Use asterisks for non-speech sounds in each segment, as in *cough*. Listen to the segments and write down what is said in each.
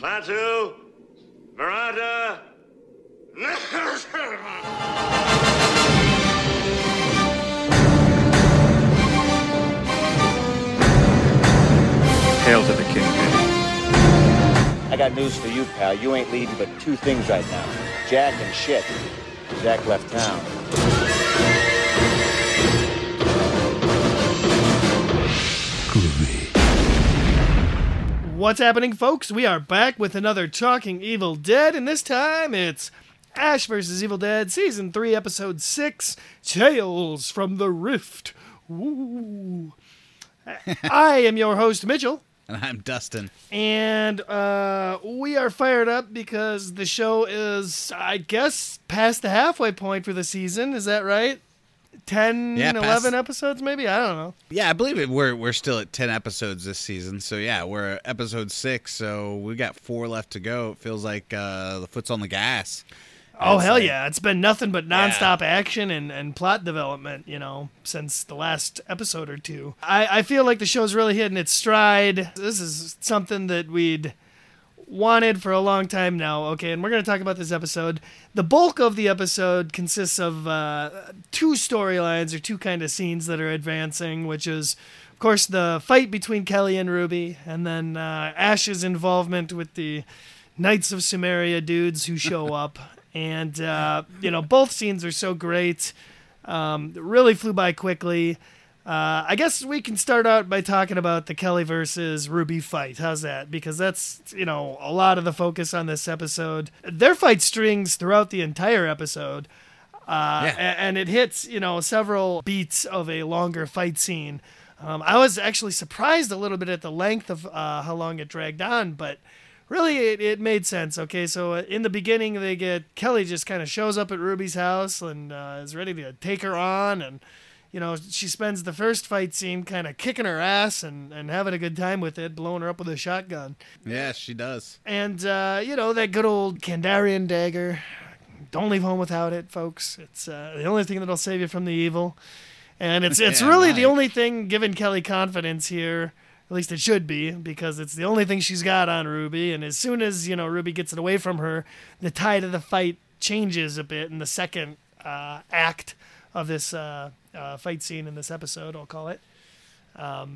Klaatu, Veranda. Hail to the Kingpin. Eh? I got news for you, pal. You ain't leading but two things right now Jack and shit. Jack left town. What's happening, folks? We are back with another Talking Evil Dead, and this time it's Ash vs. Evil Dead, Season 3, Episode 6 Tales from the Rift. Ooh. I am your host, Mitchell, And I'm Dustin. and uh, we are fired up because the show is, I guess, past the halfway point for the season. Is that right? 10, Yeah, 11 past- episodes, maybe? I don't know. Yeah, I believe it. We're we're still at ten episodes this season. So yeah, we're episode six. So we got four left to go. It feels like uh, the foot's on the gas. Oh hell like- yeah! It's been nothing but nonstop action and, and plot development, you know, since the last episode or two. I, I feel like the show's really hitting its stride. This is something that we'd wanted for a long time now. Okay, and we're going to talk about this episode. The bulk of the episode consists of uh, two storylines or two kind of scenes that are advancing, which is, of course, the fight between Kelly and Ruby, and then uh, Ash's involvement with the Knights of Sumeria dudes who show *laughs* up. And, uh, you know, both scenes are so great. Um, really flew by quickly. Uh, I guess we can start out by talking about the Kelly versus Ruby fight. How's that? Because that's, you know, a lot of the focus on this episode. Their fight strings throughout the entire episode. Uh, Yeah. and it hits, you know, several beats of a longer fight scene. Um, I was actually surprised a little bit at the length of uh, how long it dragged on, but really it, it made sense. Okay, so uh, in the beginning, they get Kelly just kind of shows up at Ruby's house and uh, is ready to take her on, and you know she spends the first fight scene kind of kicking her ass and, and having a good time with it, blowing her up with a shotgun, Yeah, she does. and uh, you know that good old Kandarian dagger. Don't leave home without it, folks. It's uh, the only thing that'll save you from the evil. And it's *laughs* it's Yeah, really the only thing giving Kelly confidence here. At least it should be, because it's the only thing she's got on Ruby. And as soon as you know Ruby gets it away from her, the tide of the fight changes a bit in the second uh, act of this uh, uh, fight scene in this episode. I'll call it. Um,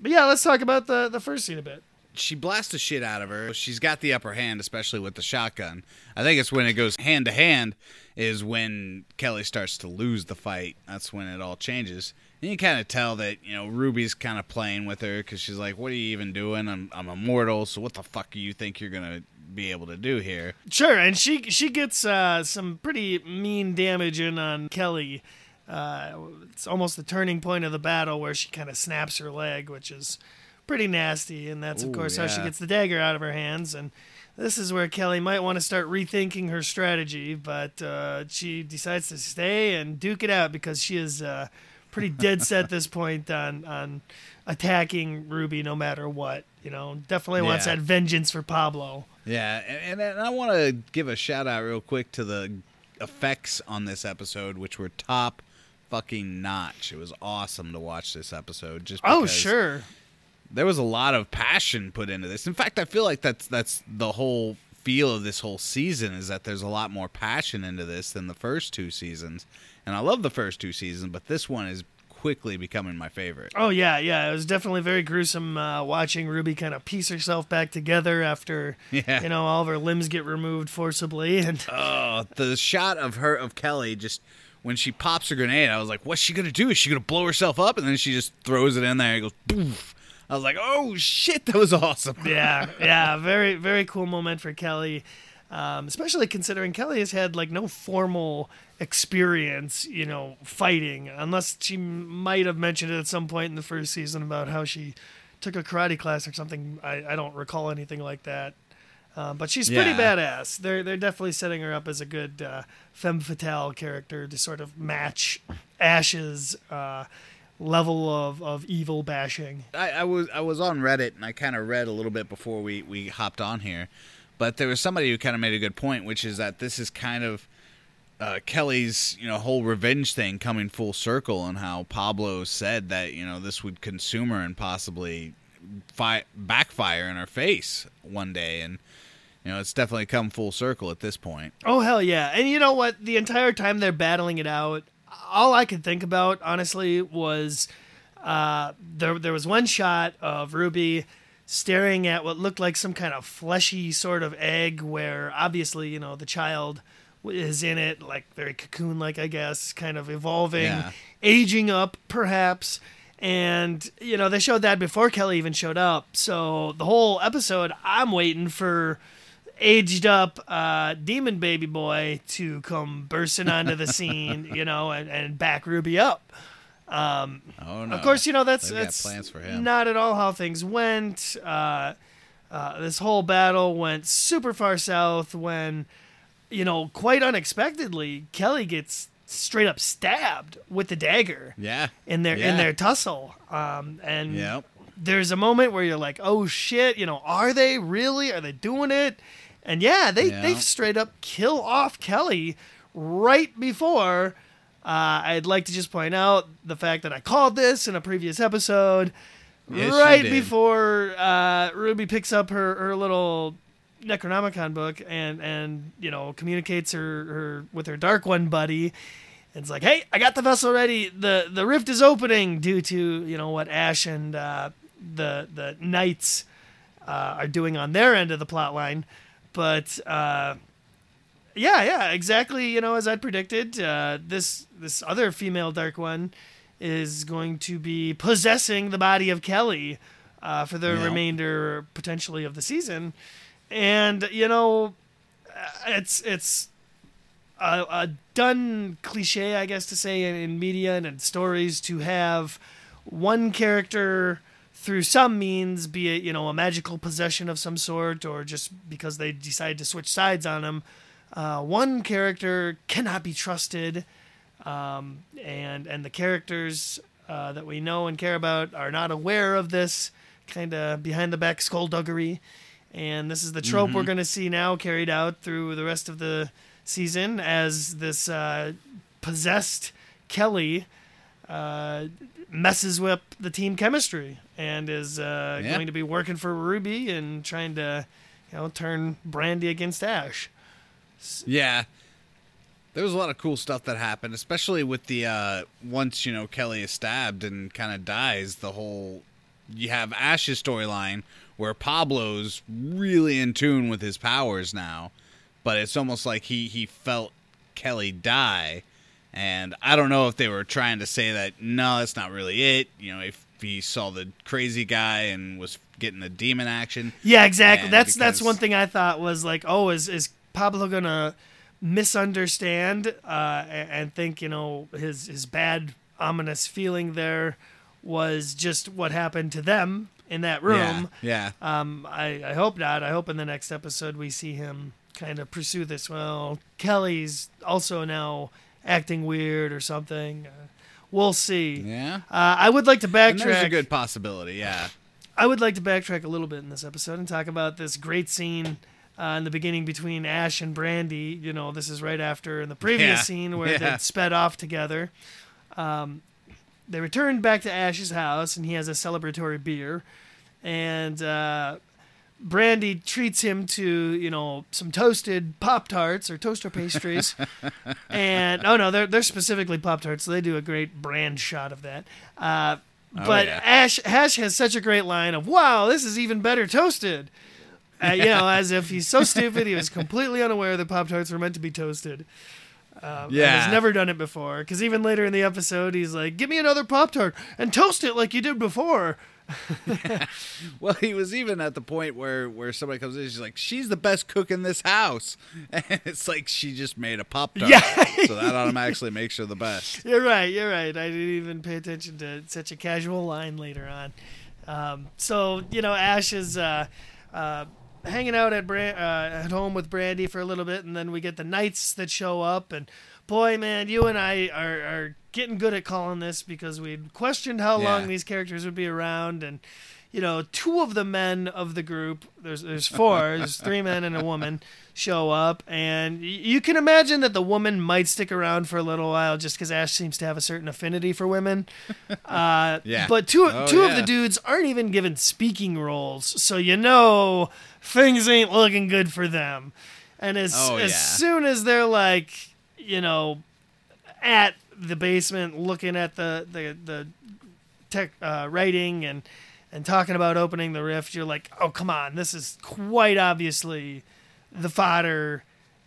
but yeah, let's talk about the the first scene a bit. She blasts the shit out of her. She's got the upper hand, especially with the shotgun. I think it's when it goes hand to hand is when Kelly starts to lose the fight. That's when it all changes. And you kind of tell that you know Ruby's kind of playing with her because she's like, "What are you even doing? I'm I'm immortal. So what the fuck do you think you're gonna be able to do here?" Sure, and she she gets uh, some pretty mean damage in on Kelly. Uh, it's almost the turning point of the battle where she kind of snaps her leg, which is pretty nasty, and that's of Ooh, course how she gets the dagger out of her hands. And this is where Kelly might want to start rethinking her strategy, but uh, she decides to stay and duke it out because she is uh, pretty dead set at this point on on attacking Ruby no matter what. You know, definitely wants Yeah. that vengeance for Pablo. Yeah, and, and I want to give a shout out real quick to the effects on this episode, which were top fucking notch. It was awesome to watch this episode. Just Oh, sure. there was a lot of passion put into this. In fact, I feel like that's that's the whole feel of this whole season is that there's a lot more passion into this than the first two seasons. And I love the first two seasons, but this one is quickly becoming my favorite. Oh yeah, yeah. It was definitely very gruesome uh, watching Ruby kind of piece herself back together after *laughs* Yeah. you know all of her limbs get removed forcibly, and Oh, the shot of her of Kelly just when she pops her grenade, I was like, "What's she gonna do? Is she gonna blow herself up?" And then she just throws it in there. and goes poof. I was like, "Oh shit, that was awesome." *laughs* yeah, yeah, very very cool moment for Kelly. Um, especially considering Kelly has had like no formal experience, you know, fighting, unless she might have mentioned it at some point in the first season about how she took a karate class or something. I, I don't recall anything like that. Um, but she's pretty Yeah. badass. They're they're definitely setting her up as a good uh, femme fatale character to sort of match Ash's uh, level of, of evil bashing. I, I was I was on Reddit and I kind of read a little bit before we we hopped on here, but there was somebody who kind of made a good point, which is that this is kind of uh, Kelly's you know whole revenge thing coming full circle, and how Pablo said that you know this would consume her and possibly fi- backfire in her face one day, and you know it's definitely come full circle at this point. Oh hell yeah! And you know what? The entire time they're battling it out, all I could think about honestly was uh, there. There was one shot of Ruby staring at what looked like some kind of fleshy sort of egg, where obviously you know the child is in it, like very cocoon-like, I guess, kind of evolving, Yeah. aging up, perhaps. And you know they showed that before Kelly even showed up. So the whole episode, I'm waiting for aged up uh, demon baby boy to come bursting onto the scene, you know, and, and back Ruby up. Oh no! Of course, you know that's They've that's plans for him. not at all how things went. Uh, uh, this whole battle went super far south when, you know, quite unexpectedly, Kelly gets straight up stabbed with the dagger yeah, in their yeah. in their tussle. Um, and Yep. there's a moment where you're like, oh shit, you know, are they really? Are they doing it? And yeah, they Yeah. they straight up kill off Kelly right before. Uh, I'd like to just point out the fact that I called this in a previous episode. Yes, right before uh, Ruby picks up her, her little Necronomicon book and and you know communicates her, her with her Dark One buddy. It's like, hey, I got the vessel ready. the The rift is opening due to you know what Ash and uh, the the knights uh, are doing on their end of the plot line. But uh, yeah, yeah, exactly. You know, as I'd predicted, uh, this this other female Dark One is going to be possessing the body of Kelly uh, for the Yeah. remainder potentially of the season, and you know, uh, it's it's a, a done cliche, I guess, to say in, in media and in stories to have one character through some means, be it you know a magical possession of some sort, or just because they decide to switch sides on him, uh, one character cannot be trusted, um, and and the characters uh, that we know and care about are not aware of this kind of behind the back skullduggery, and this is the trope we're going to see now carried out through the rest of the season as this uh, possessed Kelly uh, messes with the team chemistry and is uh, Yeah. going to be working for Ruby and trying to, you know, turn Brandy against Ash. Yeah. There was a lot of cool stuff that happened, especially with the uh once, you know, Kelly is stabbed and kind of dies, the whole you have Ash's storyline where Pablo's really in tune with his powers now, but it's almost like he he felt Kelly die and I don't know if they were trying to say that no, that's not really it, you know, if he saw the crazy guy and was getting the demon action. Yeah, exactly. And that's that's one thing I thought was like, oh, is is Pablo gonna misunderstand uh, and think you know his his bad ominous feeling there was just what happened to them in that room. Yeah. yeah. Um, I, I hope not. I hope in the next episode we see him kind of pursue this. Well, Kelly's also now acting weird or something. Uh, we'll see. Yeah. Uh, I would like to And there's a good possibility, yeah. I would like to backtrack a little bit in this episode and talk about this great scene uh, in the beginning between Ash and Brandy. You know, this is right after in the previous Yeah. scene where Yeah. they sped off together. Um, they returned back to Ash's house, and he has a celebratory beer, and uh, Brandy treats him to you know some toasted Pop Tarts or toaster pastries, *laughs* and oh no, they're they're specifically Pop Tarts, so they do a great brand shot of that. Uh, but yeah. Ash Ash has such a great line of "Wow, this is even better toasted." Uh, you know, *laughs* as if he's so stupid, he was completely unaware that Pop Tarts were meant to be toasted. Um, Yeah. has never done it before. Because even later in the episode, he's like, "Give me another Pop Tart and toast it like you did before." *laughs* Well, he was even at the point where where somebody comes in, she's like, "She's the best cook in this house," *laughs* and it's like she just made a pop tart, Yeah. so that automatically makes her the best. *laughs* You're right. You're right. I didn't even pay attention to such a casual line later on. Um, so you know, Ash is uh, uh, hanging out at uh, at home with Brandy for a little bit, and then we get the knights that show up. And boy, man, you and I are, are getting good at calling this because we questioned how Yeah. long these characters would be around, and you know, two of the men of the group, there's there's four, *laughs* there's three men and a woman, show up, and you can imagine that the woman might stick around for a little while just because Ash seems to have a certain affinity for women. *laughs* Uh, Yeah. But two Oh, two of the dudes aren't even given speaking roles, so you know things ain't looking good for them. And as Oh, as yeah. soon as they're like, you know, at the basement looking at the the the tech uh, writing and and talking about opening the rift, you're like, oh come on, this is quite obviously the fodder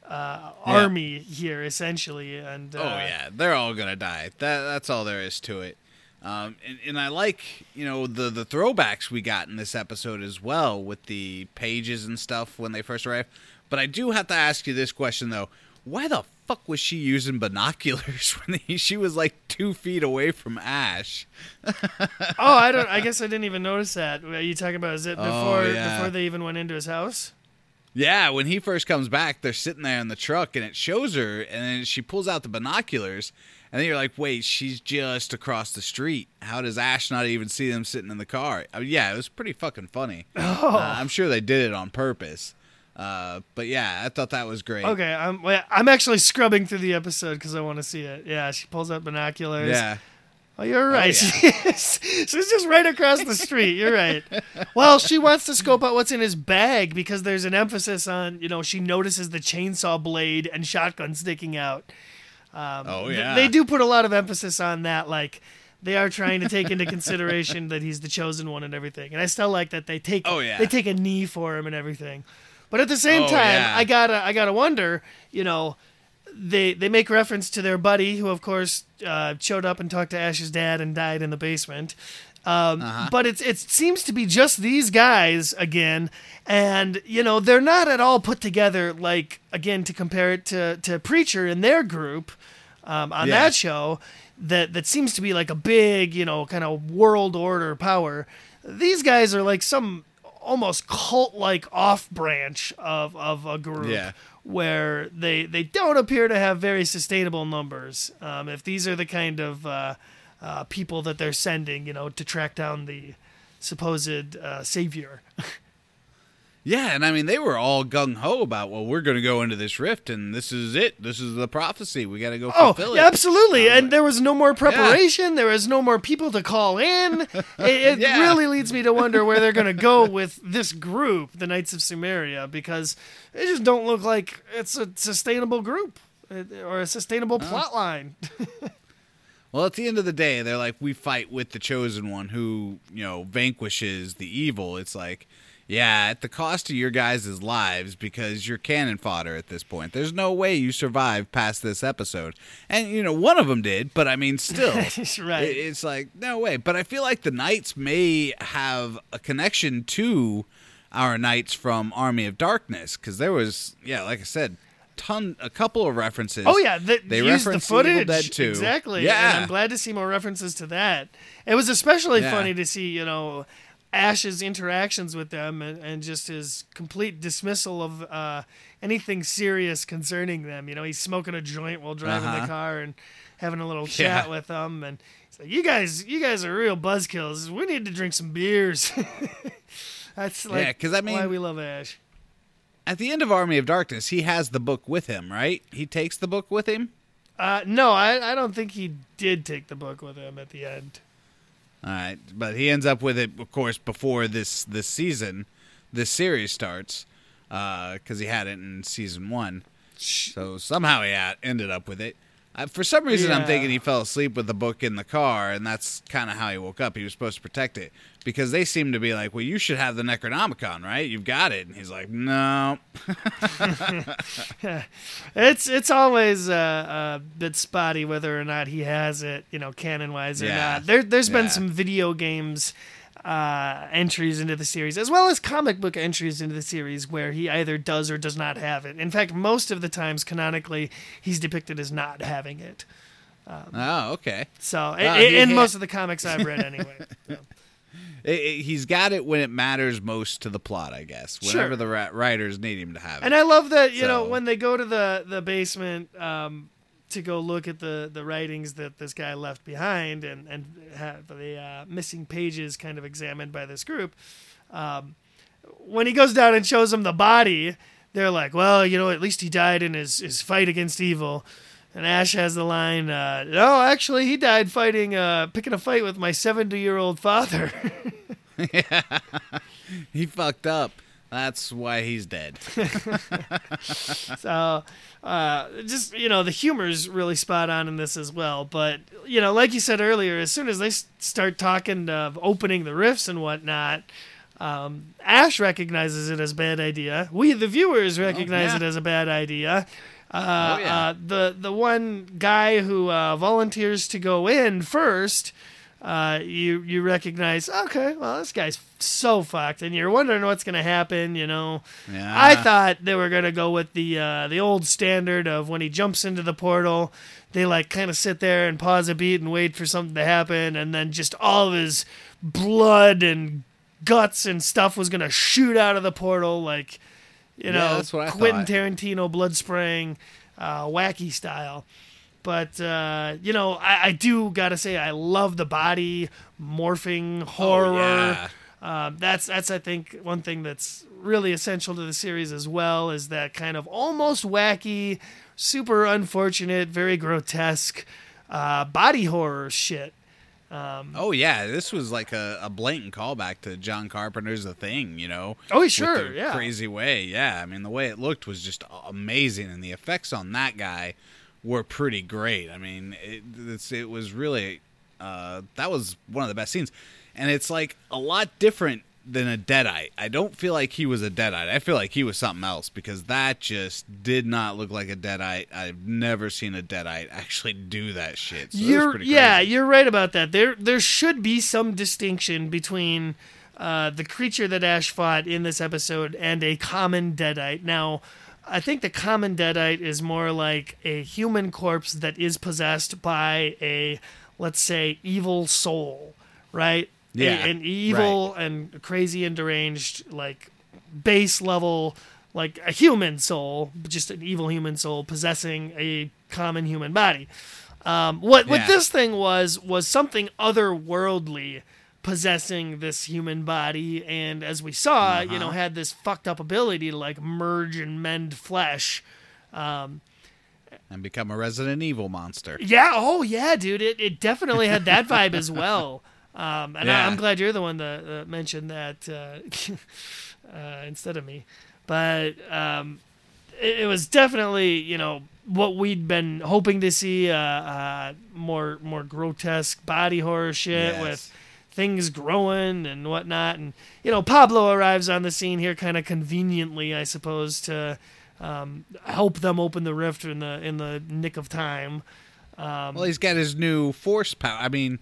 uh, Yeah. army here essentially. And uh, Oh yeah, they're all gonna die. That that's all there is to it. Um, and, and I like you know the the throwbacks we got in this episode as well with the pages and stuff when they first arrive. But I do have to ask you this question though: Why the fuck was she using binoculars *laughs* when he, she was like two feet away from Ash? *laughs* oh, I don't. I guess I didn't even notice that. Are you talking about is it Oh, before yeah. before they even went into his house? Yeah, when he first comes back, they're sitting there in the truck, and it shows her, and then she pulls out the binoculars, and then you're like, "Wait, she's just across the street. How does Ash not even see them sitting in the car?" I mean, yeah, it was pretty fucking funny. *laughs* Oh. Uh, I'm sure they did it on purpose, uh, but yeah, I thought that was great. Okay, I'm I'm actually scrubbing through the episode because I want to see it. Yeah, she pulls out binoculars. Yeah, Oh, you're right. yeah. She. *laughs* She's just right across the street. You're right. *laughs* Well, she wants to scope out what's in his bag because there's an emphasis on, you know, she notices the chainsaw blade and shotgun sticking out. Um, Oh, th- yeah. they do put a lot of emphasis on that. Like, they are trying to take into consideration *laughs* that he's the chosen one and everything. And I still like that they take Oh, yeah. they take a knee for him and everything. But at the same Oh, time, yeah. I gotta I gotta wonder, you know, they they make reference to their buddy who of course uh, showed up and talked to Ash's dad and died in the basement. Um, Uh-huh. But it's it seems to be just these guys again, and you know they're not at all put together. Like again to compare it to to Preacher and their group um, on Yeah. that show, that that seems to be like a big you know kind of world order power. These guys are like some almost cult like off branch of of a group Yeah. where they they don't appear to have very sustainable numbers. Um, if these are the kind of uh, uh, people that they're sending, you know, to track down the supposed uh, savior. *laughs* yeah, and I mean they were all gung ho about, well, we're going to go into this rift, and this is it. This is the prophecy. We got to go Oh, fulfill yeah, it. absolutely. And there was no more preparation. There was no more people to call in. *laughs* It, it Yeah. really leads me to wonder where they're going to go with this group, the Knights of Sumeria, because they just don't look like it's a sustainable group uh, or a sustainable plot line. *laughs* Well, at the end of the day, they're like, we fight with the chosen one who, you know, vanquishes the evil. It's like, yeah, at the cost of your guys' lives because you're cannon fodder at this point. There's no way you survive past this episode. And, you know, one of them did, but I mean, still. *laughs* right. It's like, no way. But I feel like the Knights may have a connection to our Knights from Army of Darkness because there was, yeah, like I said, ton, a couple of references. Oh yeah, the, they use the reference Evil footage Dead 2. exactly. Yeah, and I'm glad to see more references to that. It was especially Yeah. funny to see, you know, Ash's interactions with them and, and just his complete dismissal of uh, anything serious concerning them. You know, he's smoking a joint while driving the Uh-huh. car and having a little chat Yeah. with them, and he's like, "You guys, you guys are real buzzkills. We need to drink some beers." *laughs* That's like Yeah, 'cause I mean, why we love Ash. At the end of Army of Darkness, he has the book with him, right? He takes the book with him. Uh, no, I, I don't think he did take the book with him at the end. All right, but he ends up with it, of course, before this this season, this series starts, uh, because he had it in season one. So somehow he had, ended up with it. Uh, for some reason, I'm thinking he fell asleep with the book in the car, and that's kind of how he woke up. He was supposed to protect it because they seem to be like, "Well, you should have the Necronomicon, right? You've got it." And he's like, "No." *laughs* It's it's always uh, a bit spotty whether or not he has it, you know, canon wise or Yeah. not. There there's been some video games uh, entries into the series, as well as comic book entries into the series, where he either does or does not have it. In fact, most of the times, canonically, he's depicted as not having it. oh, okay. So, Well, i- he in most of the comics I've read, anyway. *laughs* Yeah. It, it- he's got it when it matters most to the plot, I guess. Whenever Sure. the ra- writers need him to have it. And I love that you know when they go to the the basement um, to go look at the the writings that this guy left behind and and have the uh, missing pages kind of examined by this group. Um, when he goes down and shows them the body, they're like, "Well, you know, at least he died in his his fight against evil." And Ash has the line, uh, "No, actually, he died fighting, uh, picking a fight with my seventy-year-old father." *laughs* *laughs* yeah, He fucked up. That's why he's dead. *laughs* so, uh, just you know, the humor's really spot on in this as well. But you know, like you said earlier, as soon as they start talking of opening the rifts and whatnot, um, Ash recognizes it as a bad idea. We, the viewers, recognize yeah. it as a bad idea. Uh, Oh, yeah. uh, the the one guy who uh, volunteers to go in first, uh, you you recognize. Okay, well this guy's so fucked, and you're wondering what's gonna happen. You know, Yeah. I thought they were gonna go with the uh, the old standard of when he jumps into the portal, they like kind of sit there and pause a beat and wait for something to happen, and then just all of his blood and guts and stuff was gonna shoot out of the portal like you Yeah, know that's what I Quentin thought. Tarantino blood spraying, uh, wacky style. But uh, you know, I, I do gotta say I love the body morphing horror. Oh, yeah. Um, that's that's I think one thing that's really essential to the series as well is that kind of almost wacky, super unfortunate, very grotesque uh, body horror shit. Oh yeah, this was like a, a blatant callback to John Carpenter's The Thing, you know. Oh, sure, yeah. Crazy way, yeah. I mean, the way it looked was just amazing, and the effects on that guy were pretty great. I mean, it, it's, it was really uh, that was one of the best scenes, and it's like a lot different than a Deadite. I don't feel like he was a Deadite. I feel like he was something else because that just did not look like a Deadite. I've never seen a Deadite actually do that shit. So you're pretty yeah, you're right about that. There there should be some distinction between uh, the creature that Ash fought in this episode and a common deadite. Now, I think the common deadite is more like a human corpse that is possessed by a let's say evil soul, right? A- Yeah, an evil and crazy and deranged like base level like a human soul, just an evil human soul possessing a common human body. Um, what what this thing was was something otherworldly possessing this human body, and as we saw, you know, had this fucked up ability to like merge and mend flesh. and become a Resident Evil monster. Yeah, oh yeah, dude, it, it definitely had that *laughs* vibe as well. Um, and I, Yeah. I'm glad you're the one that uh, mentioned that uh, *laughs* uh, instead of me. But um, it, it was definitely, you know, what we'd been hoping to see uh, uh, more more grotesque body horror shit Yes. with things growing and whatnot. And you know, Pablo arrives on the scene here kind of conveniently, I suppose, to um, help them open the rift in the in the nick of time. Well, he's got his new force power. I mean,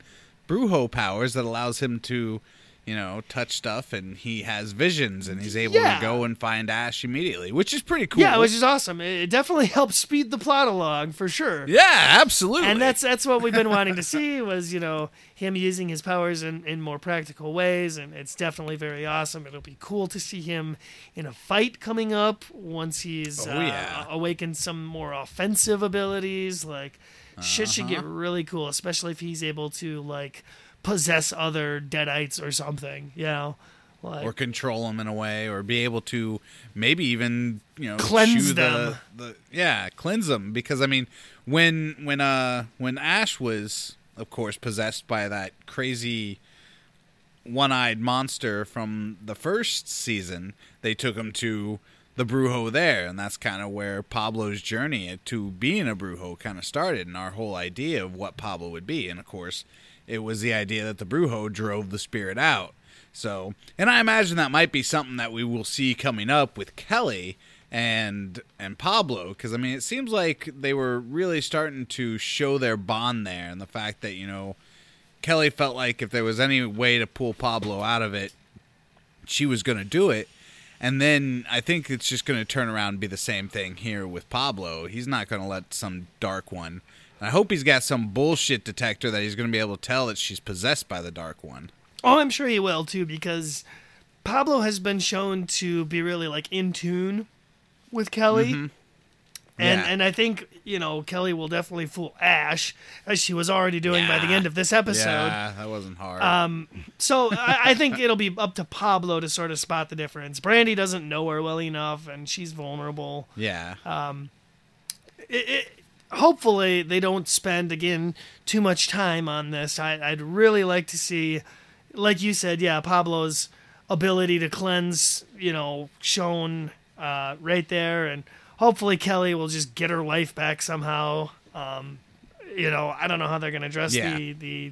Brujo powers that allows him to, you know, touch stuff, and he has visions, and he's able Yeah. to go and find Ash immediately, which is pretty cool. Yeah, which is awesome. It it definitely *laughs* helps speed the plot along for sure. yeah, absolutely. And that's that's what we've been wanting to see was you know him using his powers in, in more practical ways, and it's definitely very awesome. It'll be cool to see him in a fight coming up once he's Oh, uh, yeah. awakened some more offensive abilities. Like shit should Uh-huh. get really cool, especially if he's able to like possess other deadites or something. You know, like or control them in a way, or be able to maybe even you know Cleanse them. The, the yeah, cleanse them because I mean when when uh when Ash was of course possessed by that crazy one-eyed monster from the first season, they took him to the Brujo there, and that's kind of where Pablo's journey to being a Brujo kind of started, and our whole idea of what Pablo would be. And of course, it was the idea that the Brujo drove the spirit out. So, and I imagine that might be something that we will see coming up with Kelly and and Pablo, because I mean, it seems like they were really starting to show their bond there, and the fact that you know Kelly felt like if there was any way to pull Pablo out of it, she was going to do it. And then I think it's just going to turn around and be the same thing here with Pablo. He's not going to let some dark one. And I hope he's got some bullshit detector that he's going to be able to tell that she's possessed by the dark one. Oh, I'm sure he will too, because Pablo has been shown to be really like in tune with Kelly, Mm-hmm. And Yeah. and I think you know Kelly will definitely fool Ash as she was already doing by the end of this episode. Yeah, that wasn't hard. Um, so I, I think it'll be up to Pablo to sort of spot the difference. Brandy doesn't know her well enough, and she's vulnerable. yeah. It, it, hopefully, they don't spend again too much time on this. I, I'd really like to see, like you said, yeah, Pablo's ability to cleanse, you know, shown uh, right there, and hopefully Kelly will just get her life back somehow. Um, you know, I don't know how they're going to address Yeah. the the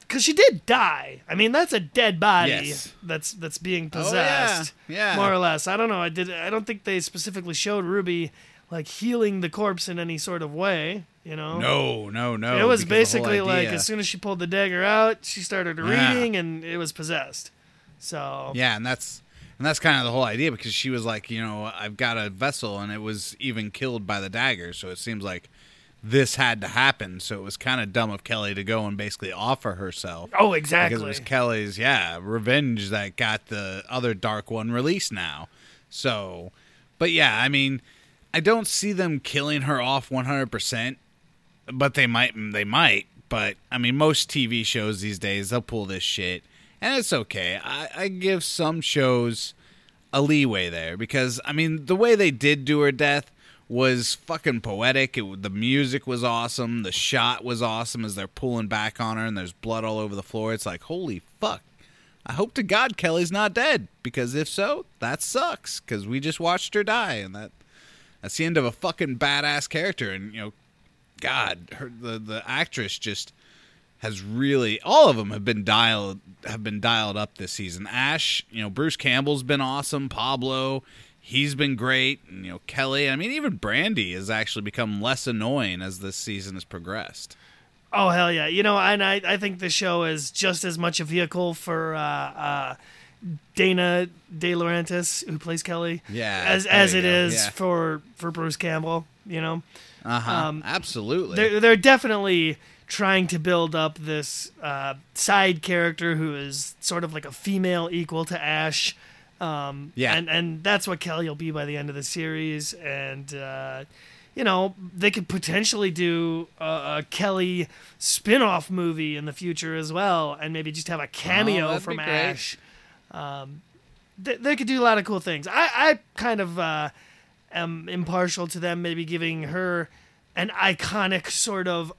because she did die. I mean, that's a dead body Yes. that's that's being Oh, yeah. possessed, Yeah. more or less. I don't know. I did. I don't think they specifically showed Ruby like healing the corpse in any sort of way. You know, no, no, no. it was basically like as soon as she pulled the dagger out, she started Yeah. reading, and it was possessed. So Yeah, and that's and that's kind of the whole idea because she was like, you know, I've got a vessel, and it was even killed by the dagger, so it seems like this had to happen. So it was kind of dumb of Kelly to go and basically offer herself. oh, exactly. Because it was Kelly's, yeah, revenge that got the other Dark One released now. So, but yeah, I mean, I don't see them killing her off 100%, but they might, they might. But, I mean, most TV shows these days, they'll pull this shit, and it's okay. I, I give some shows a leeway there because, I mean, the way they did do her death was fucking poetic. It, the music was awesome. The shot was awesome as they're pulling back on her and there's blood all over the floor. It's like, holy fuck. I hope to God Kelly's not dead because if so, that sucks because we just watched her die and that that's the end of a fucking badass character. And you know, God, her the the actress just has really all of them have been dialed have been dialed up this season. Ash, you know, Bruce Campbell's been awesome. Pablo, he's been great. And, you know, Kelly. I mean, even Brandy has actually become less annoying as this season has progressed. Oh hell yeah! You know, and I I think the show is just as much a vehicle for uh, uh, Dana De Lorenzo, who plays Kelly, Yeah, as as it go, is yeah. for for Bruce Campbell. You know, Uh huh. Um, Absolutely. they're they're definitely trying to build up this uh, side character who is sort of like a female equal to Ash. Um, Yeah. and and that's what Kelly will be by the end of the series, and uh, you know they could potentially do a, a Kelly spin-off movie in the future as well, and maybe just have a cameo Oh, from Ash. great. Um, they, they could do a lot of cool things. I, I kind of uh, am impartial to them maybe giving her an iconic sort of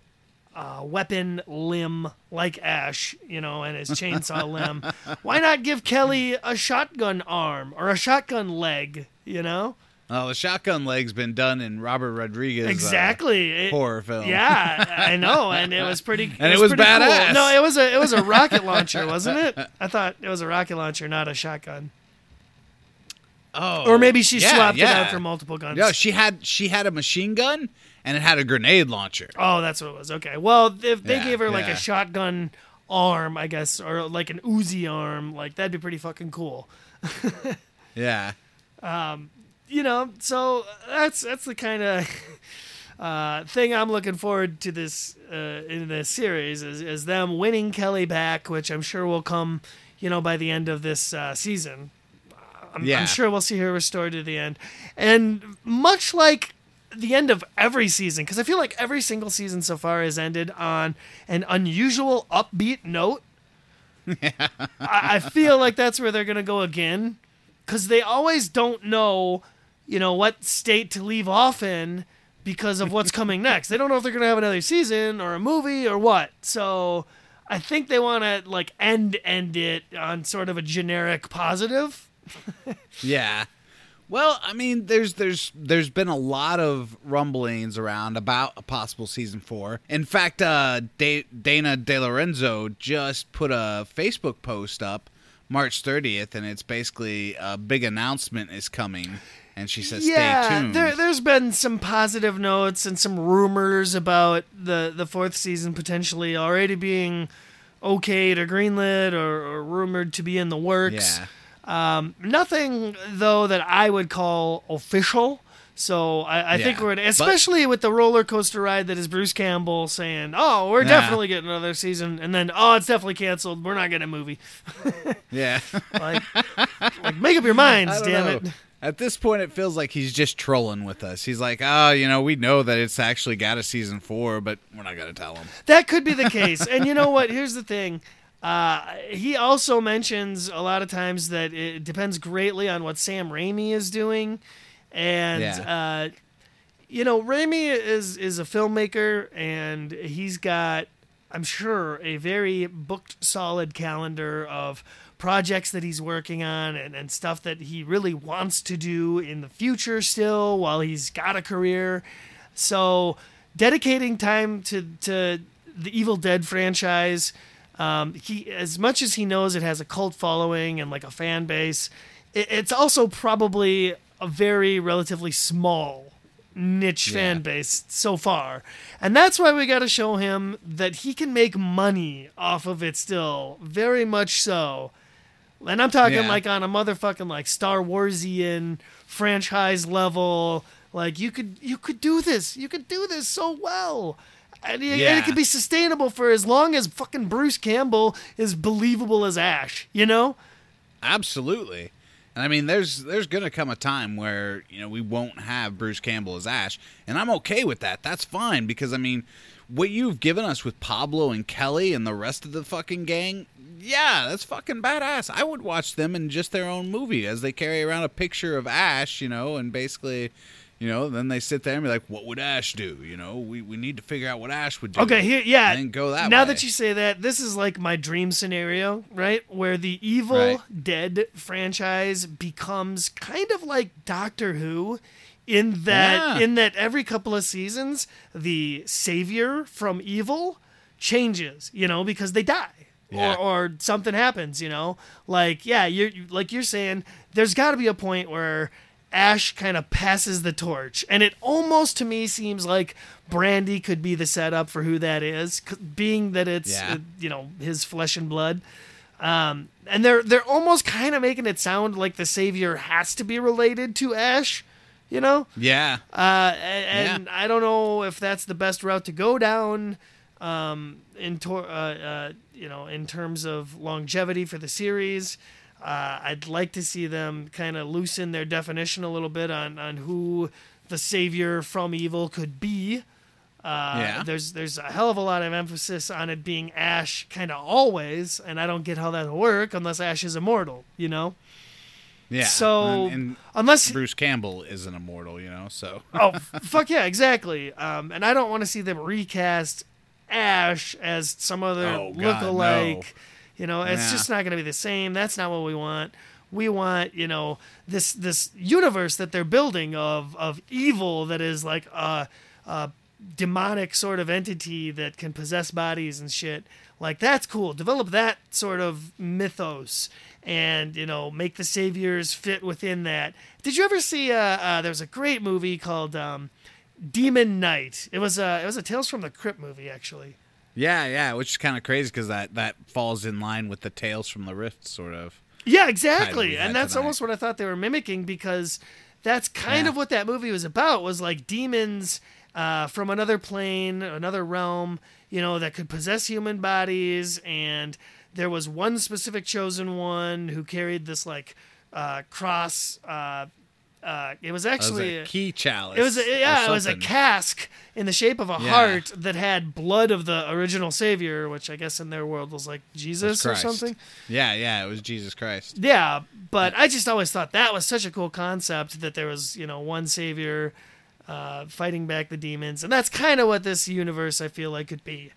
uh, weapon limb like Ash, you know, and his chainsaw *laughs* limb. Why not give Kelly a shotgun arm or a shotgun leg, you know? Oh, the shotgun leg's been done in Robert Rodriguez. uh, Exactly. It- horror film. Yeah, I know, and it was pretty. *laughs* And it was pretty cool. badass. No, it was a it was a rocket launcher, wasn't it? *laughs* I thought it was a rocket launcher, not a shotgun. oh, Or maybe she yeah, swapped it out for multiple guns. No, she had she had a machine gun and it had a grenade launcher. Oh, that's what it was. Okay. Well, if they Yeah, gave her like yeah. a shotgun arm, I guess, or like an Uzi arm, like that'd be pretty fucking cool. *laughs* Yeah. You know, so that's that's the kind of *laughs* uh, thing I'm looking forward to this uh, in this series is is them winning Kelly back, which I'm sure will come, you know, by the end of this uh, season. I'm, Yeah. I'm sure we'll see her restored to the end, and much like the end of every season, because I feel like every single season so far has ended on an unusual upbeat note. *laughs* I, I feel like that's where they're gonna go again, because they always don't know, you know, what state to leave off in because of what's coming *laughs* next. They don't know if they're gonna have another season or a movie or what. So I think they want to like end end it on sort of a generic positive. *laughs* Yeah. Well, I mean, there's there's there's been a lot of rumblings around about a possible season four. In fact, uh, Da- Dana De Lorenzo just put a Facebook post up March 30th, and it's basically a big announcement is coming, and she says, yeah, "Stay tuned." there there's been some positive notes and some rumors about the the fourth season potentially already being okayed or greenlit or, or rumored to be in the works. yeah. Um, nothing though that I would call official. So I, I think we're but- especially with the roller coaster ride that is Bruce Campbell saying, "Oh, we're Yeah. definitely getting another season," and then, "Oh, it's definitely canceled. We're not getting a movie." *laughs* Yeah. Like, like make up your *laughs* minds, damn know. it. At this point, it feels like he's just trolling with us. He's like, "Ah, you know, we know that it's actually got a season four, but we're not gonna tell him." That could be the *laughs* case. and you know what? Here's the thing. Uh, he also mentions a lot of times that it depends greatly on what Sam Raimi is doing, and Yeah. uh, you know, Raimi is is a filmmaker, and he's got, I'm sure, a very booked, solid calendar of projects that he's working on and, and stuff that he really wants to do in the future still while he's got a career. So dedicating time to to the Evil Dead franchise, um, he as much as he knows it has a cult following and like a fan base, it, it's also probably a very relatively small niche fan base so far. And that's why we got to show him that he can make money off of it still, very much so. And I'm talking Yeah. like on a motherfucking like Star Warsian franchise level. Like you could you could do this. You could do this so well. And, it- and it could be sustainable for as long as fucking Bruce Campbell is believable as Ash, you know? Absolutely. And I mean, there's there's gonna come a time where you know we won't have Bruce Campbell as Ash, and I'm okay with that. That's fine because I mean, what you've given us with Pablo and Kelly and the rest of the fucking gang, yeah, that's fucking badass. I would watch them in just their own movie as they carry around a picture of Ash, you know, and basically. You know, then they sit there and be like, "What would Ash do?" You know, we, we need to figure out what Ash would do. Okay, here, yeah. and then go that now way. that you say that, this is like my dream scenario, right? Where the Evil Right. Dead franchise becomes kind of like Doctor Who, in that Yeah. in that every couple of seasons, the savior from evil changes, you know, because they die. Yeah. Or, or something happens, you know, like yeah, you're like you're saying. There's got to be a point where Ash kind of passes the torch, and it almost to me seems like Brandy could be the setup for who that is, being that it's Yeah. uh, you know his flesh and blood. Um, and they're they're almost kind of making it sound like the savior has to be related to Ash, you know. yeah, Uh, and I don't know if that's the best route to go down. Um, in tor- uh, uh, you know, in terms of longevity for the series, uh, I'd like to see them kind of loosen their definition a little bit on on who the savior from evil could be. Uh, Yeah. There's there's a hell of a lot of emphasis on it being Ash kind of always, and I don't get how that'll work unless Ash is immortal. You know. Yeah. So and, and unless Bruce Campbell is an immortal, you know. So *laughs* oh fuck yeah exactly um, and i don't want to see them recast ash as some other Oh, look-alike no. you know it's Yeah. just not going to be the same that's not what we want we want you know this this universe that they're building of of evil that is like a, a demonic sort of entity that can possess bodies and shit like that's cool develop that sort of mythos and you know make the saviors fit within that did you ever see uh, uh there was a great movie called um demon knight it was a it was a tales from the crypt movie actually yeah, yeah, which is kind of crazy because that that falls in line with the Tales from the Rift sort of. Yeah, exactly. And that's tonight. almost what I thought they were mimicking because that's kind Yeah. of what that movie was about was like demons uh, from another plane, another realm, you know, that could possess human bodies and there was one specific chosen one who carried this like uh, cross uh, uh, it was It was actually a key chalice. it was a, yeah, it was a cask in the shape of a Yeah. heart that had blood of the original savior, which I guess in their world was like It was Jesus or something. Yeah, yeah, it was Jesus Christ. Yeah, but I just always thought that was such a cool concept that there was, you know, one savior uh, fighting back the demons, and that's kind of what this universe I feel like could be.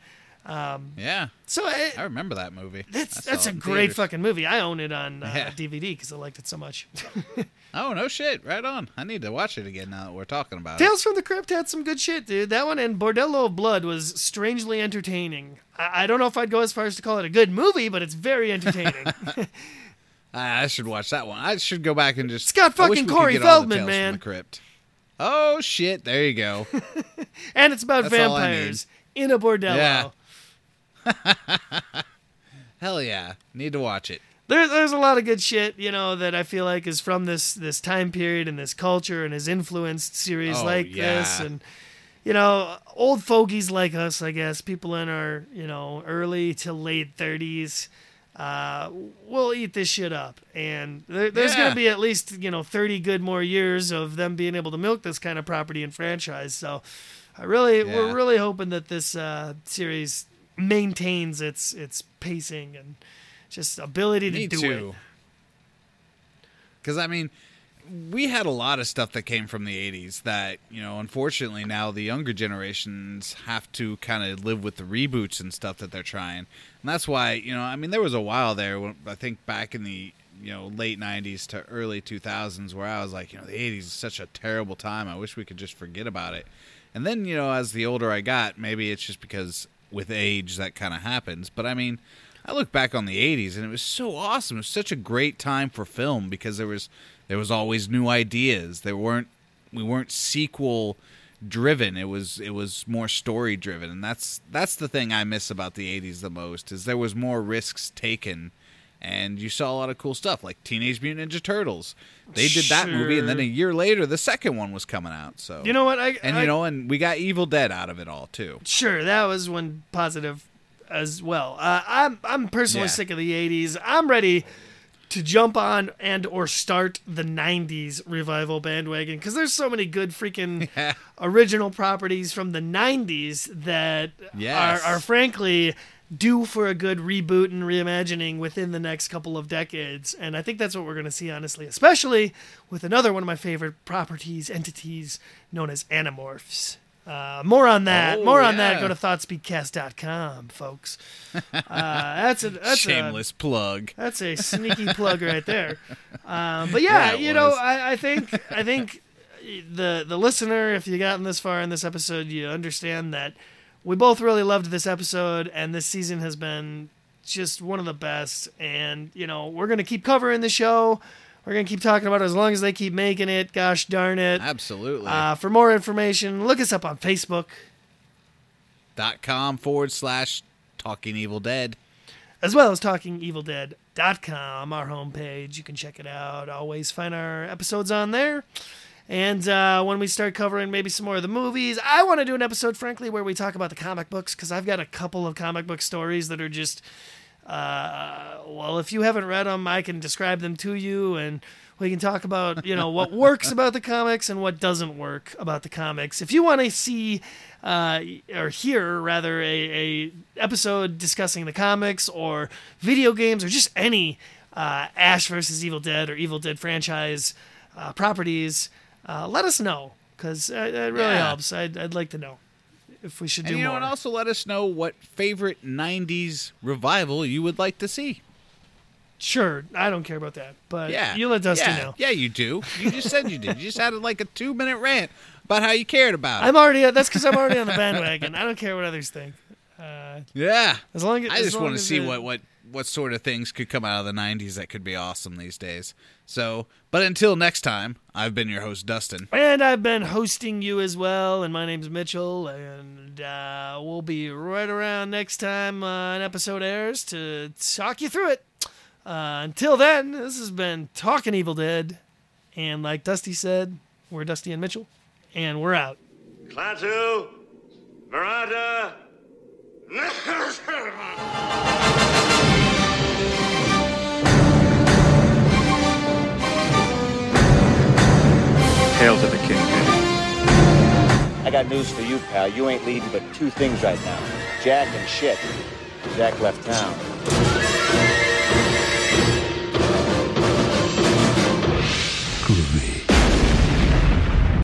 Yeah, So it, I remember that movie. that's that's a great theaters. fucking movie. I own it on uh, Yeah. DVD because I liked it so much. *laughs* Oh no shit! Right on. I need to watch it again now that we're talking about it. Tales from the Crypt had some good shit, dude. That one and Bordello of Blood was strangely entertaining. I, I don't know if I'd go as far as to call it a good movie, but it's very entertaining. *laughs* *laughs* I, should watch that one. I should go back and just. It's got I wish fucking Corey get all the Feldman, Tales from man. the crypt. Oh shit! There you go. *laughs* and it's about That's vampires in a bordello. Yeah. *laughs* Hell yeah! Need to watch it. there, there's a lot of good shit, you know, that I feel like is from this this time period and this culture and has influenced series Oh, like this and you know, old fogies like us, I guess, people in our, you know, early to late 30s uh, we'll eat this shit up. And there, there's Yeah. going to be at least, you know, 30 good more years of them being able to milk this kind of property and franchise. So I really, we're really hoping that this uh, series maintains its its pacing and just ability to Me do too. it. Because I mean, we had a lot of stuff that came from the '80s that you know, unfortunately, now the younger generations have to kind of live with the reboots and stuff that they're trying, and that's why you know, I mean, there was a while there when I think back in the you know late '90s to early 2000s where I was like, you know, the '80s is such a terrible time. I wish we could just forget about it. And then you know, as the older I got, maybe it's just because with age that kind of happens. But I mean. I look back on the '80s, and it was so awesome. It was such a great time for film because there was there was always new ideas. There weren't we weren't sequel driven. It was it was more story driven, and that's that's the thing I miss about the '80s the most is there was more risks taken, and you saw a lot of cool stuff like Teenage Mutant Ninja Turtles. They did that movie, and then a year later, the second one was coming out. So You know what? I, and I, you know, and we got Evil Dead out of it all too. Sure, that was one positive as well. Uh, I'm I'm personally Yeah. sick of the '80s. I'm ready to jump on and or start the '90s revival bandwagon because there's so many good freaking *laughs* original properties from the '90s that Yes. are, are frankly due for a good reboot and reimagining within the next couple of decades. And I think that's what we're going to see, honestly, especially with another one of my favorite properties, entities known as Animorphs. Uh, more on that. Oh, more on that. Go to thoughtspeakcast.com, folks. Uh, that's a that's a Shameless plug. that's a sneaky plug right there. Um, but yeah, Yeah, you know. I, I think I think the the listener, if you've gotten this far in this episode, you understand that we both really loved this episode, and this season has been just one of the best. And you know, we're gonna keep covering the show. We're gonna keep talking about it as long as they keep making it. Gosh darn it! Absolutely. Uh, for more information, look us up on Facebook. dot com forward slash Talking Evil Dead. as well as talkingevildead.com, our homepage. You can check it out. Always find our episodes on there. And uh, when we start covering maybe some more of the movies, I want to do an episode, frankly, where we talk about the comic books because I've got a couple of comic book stories that are just, uh, well, if you haven't read them, I can describe them to you, and we can talk about you know what *laughs* works about the comics and what doesn't work about the comics. If you want to see uh, or hear rather a, a episode discussing the comics or video games or just any uh, Ash versus Evil Dead or Evil Dead franchise uh, properties, uh, let us know because it, it really Yeah. helps. I'd, I'd like to know if we should do And you know, more. and also let us know what favorite '90s revival you would like to see. Sure, I don't care about that, but Yeah, you let Dusty yeah. know. Yeah, you do. You just said you did. You just had like a two-minute rant about how you cared about it. I'm already. That's because I'm already on the *laughs* bandwagon. I don't care what others think. Uh, yeah, as long as I just want to see it- what what what sort of things could come out of the '90s that could be awesome these days. So, but until next time, I've been your host Dustin. And I've been hosting you as well, and my name's Mitchell, and uh, we'll be right around next time uh, an episode airs to talk you through it. Uh, until then, this has been Talking Evil Dead, and like Dusty said, we're Dusty and Mitchell, and we're out. Klaatu, Veranda. *laughs* Hail to the Kingpin. I got news for you, pal. You ain't leading but two things right now Jack and shit. Jack left town.